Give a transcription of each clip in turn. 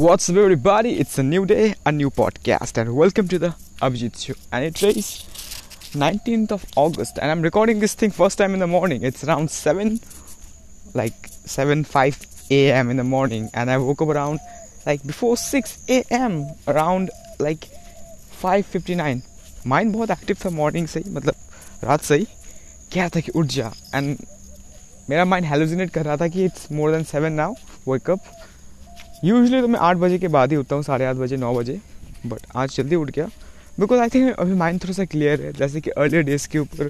What's up, everybody? It's a new day, a new podcast, and welcome to the Abhijit Show. And it is 19th of August, and I'm recording this thing first time in the morning. It's around 7, like 7 5 a.m. in the morning, and I woke up around like before 6 a.m. around like 5:59. Mind बहुत active था morning से ही मतलब रात से ही क्या था कि उठ जा एंड मेरा माइंड हेलोजिनेट कर रहा था कि it's more than seven now wake up usually तो मैं आठ बजे के बाद ही उठता हूँ, साढ़े आठ बजे, नौ बजे। बट आज जल्दी उठ गया। बिकॉज़ आई थिंक अभी माइंड थोड़ा सा क्लियर है। जैसे कि अर्लियर डेज़ के ऊपर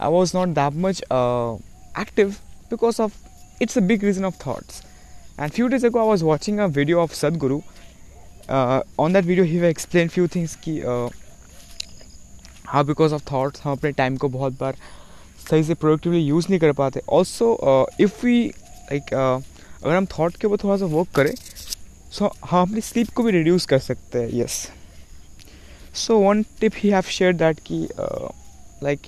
I was not that much active because of it's a big reason of thoughts and few days ago I was watching a video of Sadhguru on that video he explain few things की हाँ because of thoughts हम अपने time को बहुत बार सही से productively use नहीं कर पाते। ऑल्सो इफ़ वी लाइक अगर हम थाट के ऊपर थोड़ा सा वर्क करें सो so, हम अपनी स्लीप को भी रिड्यूस कर सकते हैं yes so one tip he have share that कि लाइक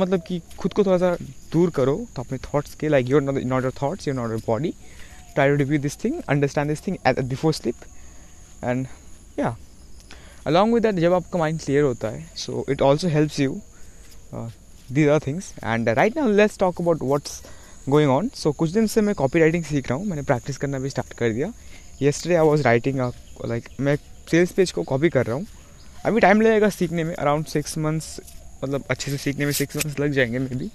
मतलब कि खुद को थोड़ा सा दूर करो तो अपने थॉट्स के like your not your thoughts your not your body try to review this thing understand this thing at before sleep and या अलॉन्ग विद दैट जब आपका माइंड क्लियर होता है so it also helps you these are things and right now let's talk about what's going on so कुछ दिन से मैं copy writing सीख रहा हूँ। मैंने प्रैक्टिस करना भी स्टार्ट कर दिया। Yesterday I was writing like मैं सेल्स पेज को कॉपी कर रहा हूँ। अभी टाइम लगेगा सीखने में अराउंड सिक्स मंथ्स मतलब अच्छे से सीखने में सिक्स मंथ्स लग जाएँगे maybe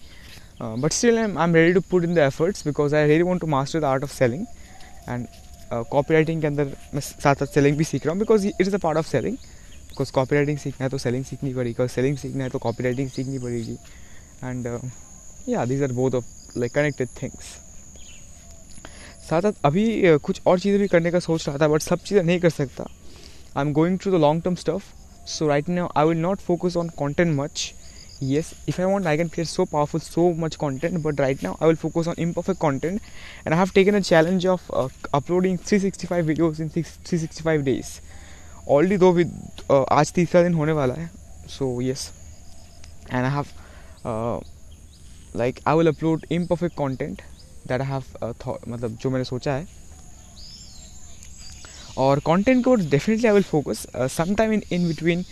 but still I am ready to put in the efforts because I ready want to master the art of selling and copy writing के अंदर मैं साथ साथ सेलिंग भी सीख रहा हूँ because it is a part of selling because copy writing सीखना है तो सेलिंग सीखनी पड़ेगी। और सेलिंग सीखना है तो कॉपी राइटिंग सीखनी पड़ेगी। And yeah these are both of like connected things साथ साथ अभी कुछ और चीज़ें भी करने का सोच रहा था बट सब चीज़ें नहीं कर सकता। I am going to the long term stuff so right now I will not focus on content much yes if I want I can fair so powerful so much content but right now I will focus on imperfect content and I have taken a challenge of uploading three sixty five videos in three sixty five days already दो with uh, आज तीसरा दिन होने वाला है so yes and I have like I will upload imperfect content that I have मतलब जो मैंने सोचा है। और कॉन्टेंट को definitely I will focus some time in in between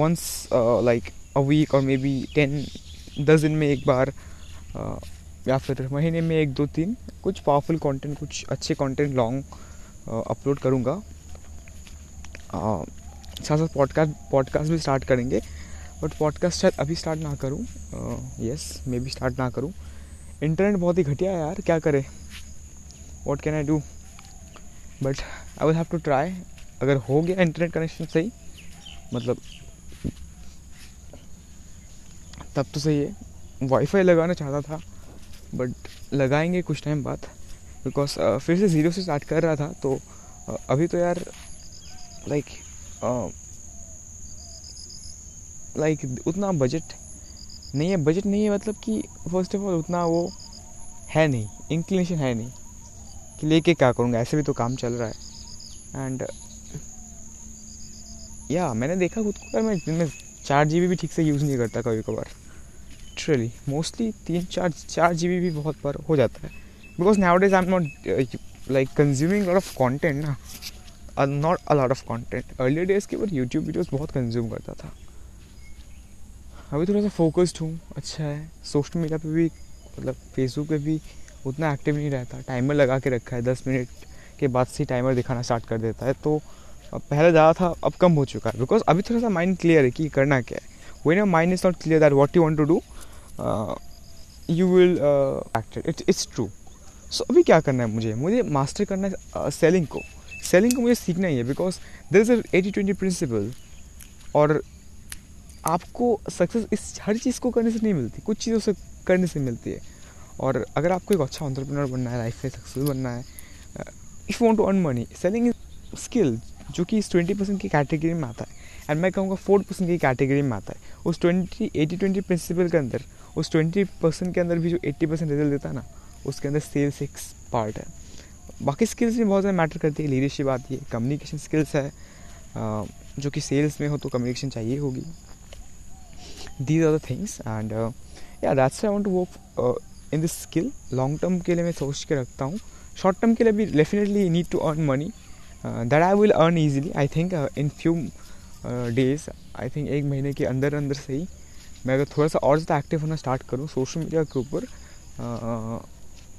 once like a week और मे बी टेन दस दिन में एक बार uh, या फिर महीने में एक दो तीन कुछ पावरफुल कंटेंट कुछ अच्छे कंटेंट लॉन्ग अपलोड करूँगा। साथ साथ पॉडकास्ट पॉडकास्ट भी स्टार्ट करेंगे। बट पॉडकास्ट शायद अभी स्टार्ट ना करूँ। यस मे बी स्टार्ट ना करूँ। इंटरनेट बहुत ही घटिया है यार क्या करे? What can I do but I will have to try अगर हो गया इंटरनेट कनेक्शन सही मतलब तब तो सही है। वाईफाई लगाना चाहता था बट लगाएँगे कुछ टाइम बाद। बिकॉज़ uh, फिर से ज़ीरो से स्टार्ट कर रहा था तो uh, अभी तो यार लाइक like, uh, लाइक उतना बजट नहीं है। बजट नहीं है मतलब कि फ़र्स्ट ऑफ़ ऑल उतना वो है नहीं। इंक्लिनेशन है नहीं कि लेके क्या करूँगा। ऐसे भी तो काम चल रहा है। एंड या मैंने देखा खुद को। मैं दिन में चार जीबी भी ठीक से यूज़ नहीं करता कभी कभार। ट्रेली मोस्टली तीन, चार चार जीबी भी बहुत बार हो जाता है। Because now days I am not like consuming lot of content ना। Not a lot of content early days के बाद यूट्यूब वीडियोज़ बहुत कंज्यूम करता था। अभी थोड़ा सा फोकस्ड हूँ अच्छा है। सोशल मीडिया पे भी मतलब फेसबुक पे भी उतना एक्टिव नहीं रहता। टाइमर लगा के रखा है दस मिनट के बाद से टाइमर दिखाना स्टार्ट कर देता है। तो पहले ज़्यादा था अब कम हो चुका है। बिकॉज़ अभी थोड़ा सा माइंड क्लियर है कि करना क्या है। When your mind is not clear that what you want to do you will acted it's it's true सो अभी क्या करना है मुझे? मुझे मास्टर करना है सेलिंग uh, को। सेलिंग को मुझे सीखना ही है because there is eighty twenty principle और आपको सक्सेस इस, हर चीज़ को करने से नहीं मिलती। कुछ चीज़ों से करने से मिलती है। और अगर आपको एक अच्छा ऑन्टरप्रेनर बनना है लाइफ में सक्सेसफुल बनना है if want to earn money selling skill जो कि इस ट्वेंटी परसेंट की कैटेगरी में आता है। एंड मैं कहूँगा फोर परसेंट की कैटेगरी में आता है। उस ट्वेंटी एटी ट्वेंटी प्रिंसिपल के अंदर, उस ट्वेंटी परसेंट के अंदर भी जो एट्टी परसेंट रिज़ल्ट देता है ना, उसके अंदर सेल्स एक पार्ट है। बाकी स्किल्स भी बहुत ज़्यादा मैटर करती है। लीडरशिप आती है कम्युनिकेशन स्किल्स है। जो कि सेल्स में हो तो कम्युनिकेशन चाहिए होगी। These are uh, yeah that's why i want to work uh, in this skill long term के लिए मैं सोच के रखता हूँ. शॉर्ट टर्म के लिए भी definitely need to earn money that I will earn easily I think in few days I think एक महीने के अंदर अंदर से ही मैं अगर थोड़ा सा और ज़्यादा एक्टिव होना स्टार्ट करूँ सोशल मीडिया के ऊपर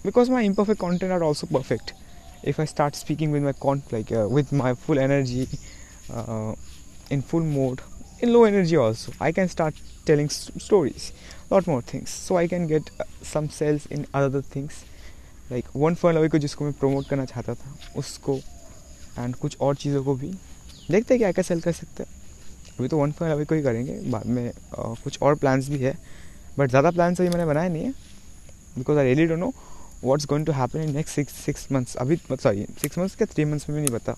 because my imperfect content are also perfect if I start speaking with my can't like uh, my full energy in full mode in low energy also. I can start telling stories lot more things. So I can get uh, some sales in other things. Like one फन अवे को जिसको मैं promote करना चाहता था उसको and कुछ और चीज़ों को भी। देखते हैं क्या क्या सेल कर सकते हैं। अभी तो वन फन अवे को ही करेंगे। बाद में uh, कुछ और प्लान्स भी है। बट ज़्यादा प्लान्स अभी मैंने बनाए नहीं है। Because I really don't know what's going to happen in next six six months अभी सॉरी सिक्स मंथ्स के थ्री मंथ्स में भी नहीं पता।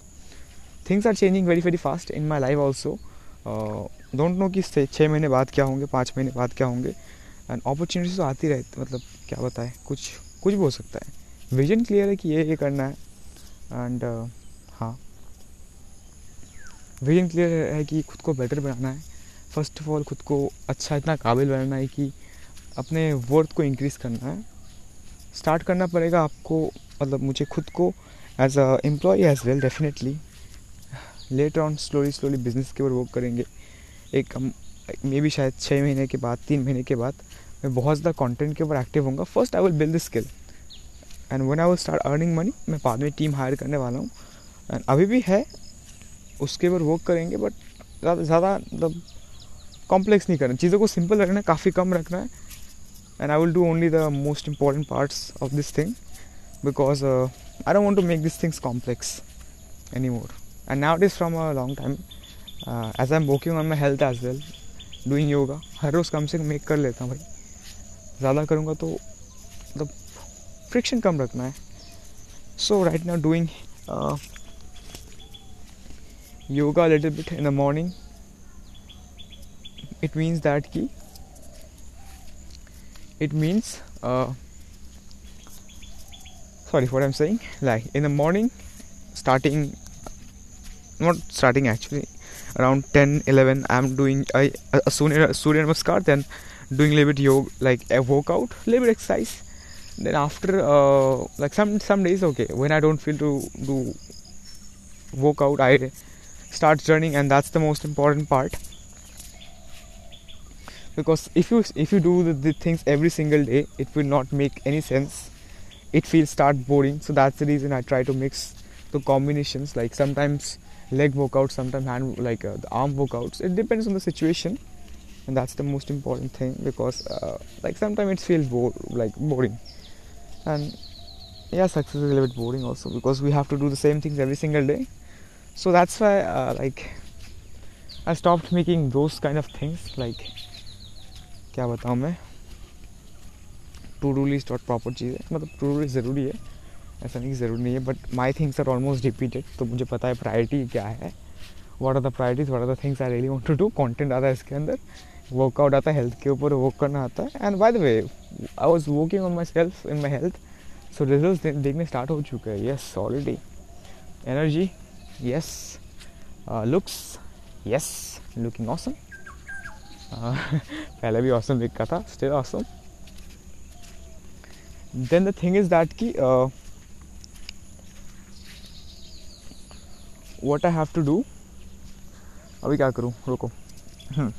Things are changing very very fast in my life also don't know कि छः महीने बाद क्या होंगे पाँच महीने बाद क्या होंगे। एंड अपॉर्चुनिटीज़ तो आती रहती मतलब क्या बताए कुछ कुछ भी हो सकता है। विजन क्लियर है कि ये ये करना है। एंड uh, हाँ। विजन क्लियर है कि खुद को बेटर बनाना है। फ़र्स्ट ऑफ़ ऑल खुद को अच्छा इतना काबिल बनाना है कि अपने वर्थ को इंक्रीज़ करना है। स्टार्ट करना पड़ेगा आपको मतलब मुझे खुद को as a employ as well definitely later on slowly slowly business के ऊपर वर्क करेंगे। एक हम मे भी शायद छः महीने के बाद, तीन महीने के बाद मैं बहुत ज़्यादा कंटेंट के ऊपर एक्टिव होऊँगा। First I will build the skill and one I will start earning money मैं बाद में टीम हायर करने वाला हूँ। एंड अभी भी है, उसके ऊपर वर्क करेंगे बट ज़्यादा ज़्यादा मतलब कॉम्प्लेक्स नहीं करना। चीज़ों को सिंपल रखना है, काफ़ी कम रखना है। And I will do only the most important parts of this thing because I I don't want to make these things complex anymore. And nowadays, from a long time, uh, as I'm working on my health as well, doing yoga, हर रोज़ कम से कम make कर लेता हूँ भाई ज़्यादा करूँगा तो मतलब फ्रिक्शन कम रखना है so right now doing a little bit in the morning it means that ki it means uh, sorry what i'm saying like in the morning starting not starting actually around 10 11 i'm doing a, a surya, surya namaskar then doing a little bit yoga like a workout little bit exercise. Then after uh, like some some days okay when i don't feel to do workout i start running and that's the most important part. Because if you if you do the, the, things every single day it will not make any sense. It feels start boring. So that's the reason i try to mix the combinations. Like sometimes leg workouts sometimes hand like uh, the arm workouts it depends on the situation and that's the most important thing because uh, like sometimes it feels bo- like boring and yeah success is a little bit boring also because we have to do the same things every single day so that's why uh, like i stopped making those kind of things like क्या बताऊँ मैं to do list और proper चीज़ है मतलब to do list ज़रूरी है ऐसा नहीं ज़रूरी नहीं है but my things are almost repeated तो मुझे पता है प्रायोरिटी क्या है। What are the priorities what are the things I really want to do content आता है इसके अंदर वर्कआउट आता है हेल्थ के ऊपर वर्क करना आता है। And by the way I was working on myself in my health so result देखने स्टार्ट हो चुके हैं। Yes already energy yes looks yes looking awesome पहले भी ऑसम लिखा था still awesome then the thing is that कि what I have to do अभी क्या करूँ? रुको। हम्म,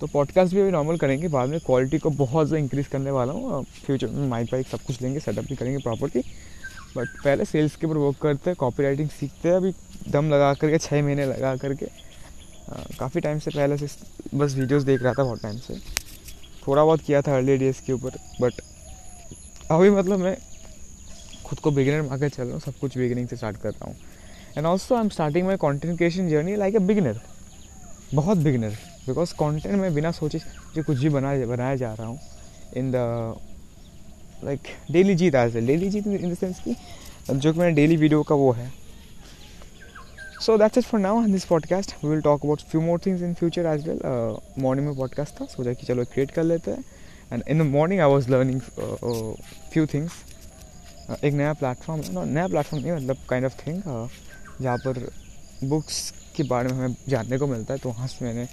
तो पॉडकास्ट भी अभी नॉर्मल करेंगे बाद में क्वालिटी को बहुत ज़्यादा इंक्रीज़ करने वाला हूँ। फ्यूचर में माइक वाइक सब कुछ लेंगे सेटअप भी करेंगे प्रॉपर्टी बट पहले सेल्स के ऊपर वर्क करते हैं कॉपी राइटिंग सीखते हैं अभी दम लगा करके छः महीने लगा करके। काफ़ी टाइम से पहले से बस वीडियोस देख रहा था बहुत टाइम से। थोड़ा बहुत किया था अर्ली डेज़ के ऊपर बट अभी मतलब मैं खुद को बिगिनर मान के चल रहा हूँ सब कुछ बिगिनिंग से स्टार्ट कर रहा हूँ। And also I am starting my content creation journey like a beginner बहुत बिगिनर बिकॉज़ कॉन्टेंट में बिना सोचे जो कुछ भी बना बनाया जा रहा हूँ इन द लाइक डेली जीत एज डेली जीत इन द सेंस की जो कि मेरा डेली वीडियो का वो है। So that's it for now this podcast we will talk about few more things in future as well uh, में पॉडकास्ट था सोचा कि चलो क्रिएट कर लेते हैं। And in the morning I was learning few uh, एक नया प्लेटफॉर्म नया प्लेटफॉर्म नहीं मतलब काइंड ऑफ़ थिंग जहाँ पर बुक्स के बारे में हमें जानने को मिलता है तो वहाँ से मैंने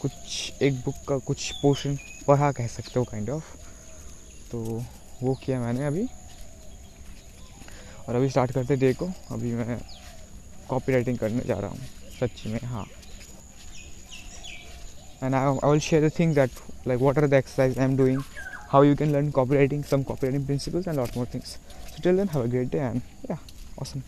कुछ, एक बुक का कुछ पोर्शन पढ़ा कह सकते हो काइंड ऑफ़ तो वो किया मैंने अभी। और अभी स्टार्ट करते देखो अभी मैं कॉपी राइटिंग करने जा रहा हूँ, सच्ची में हाँ। And I I will share the thing that like what are the exercise I am doing how you can learn copy writing some copy writing principles and lot more things till then have a great day and yeah awesome.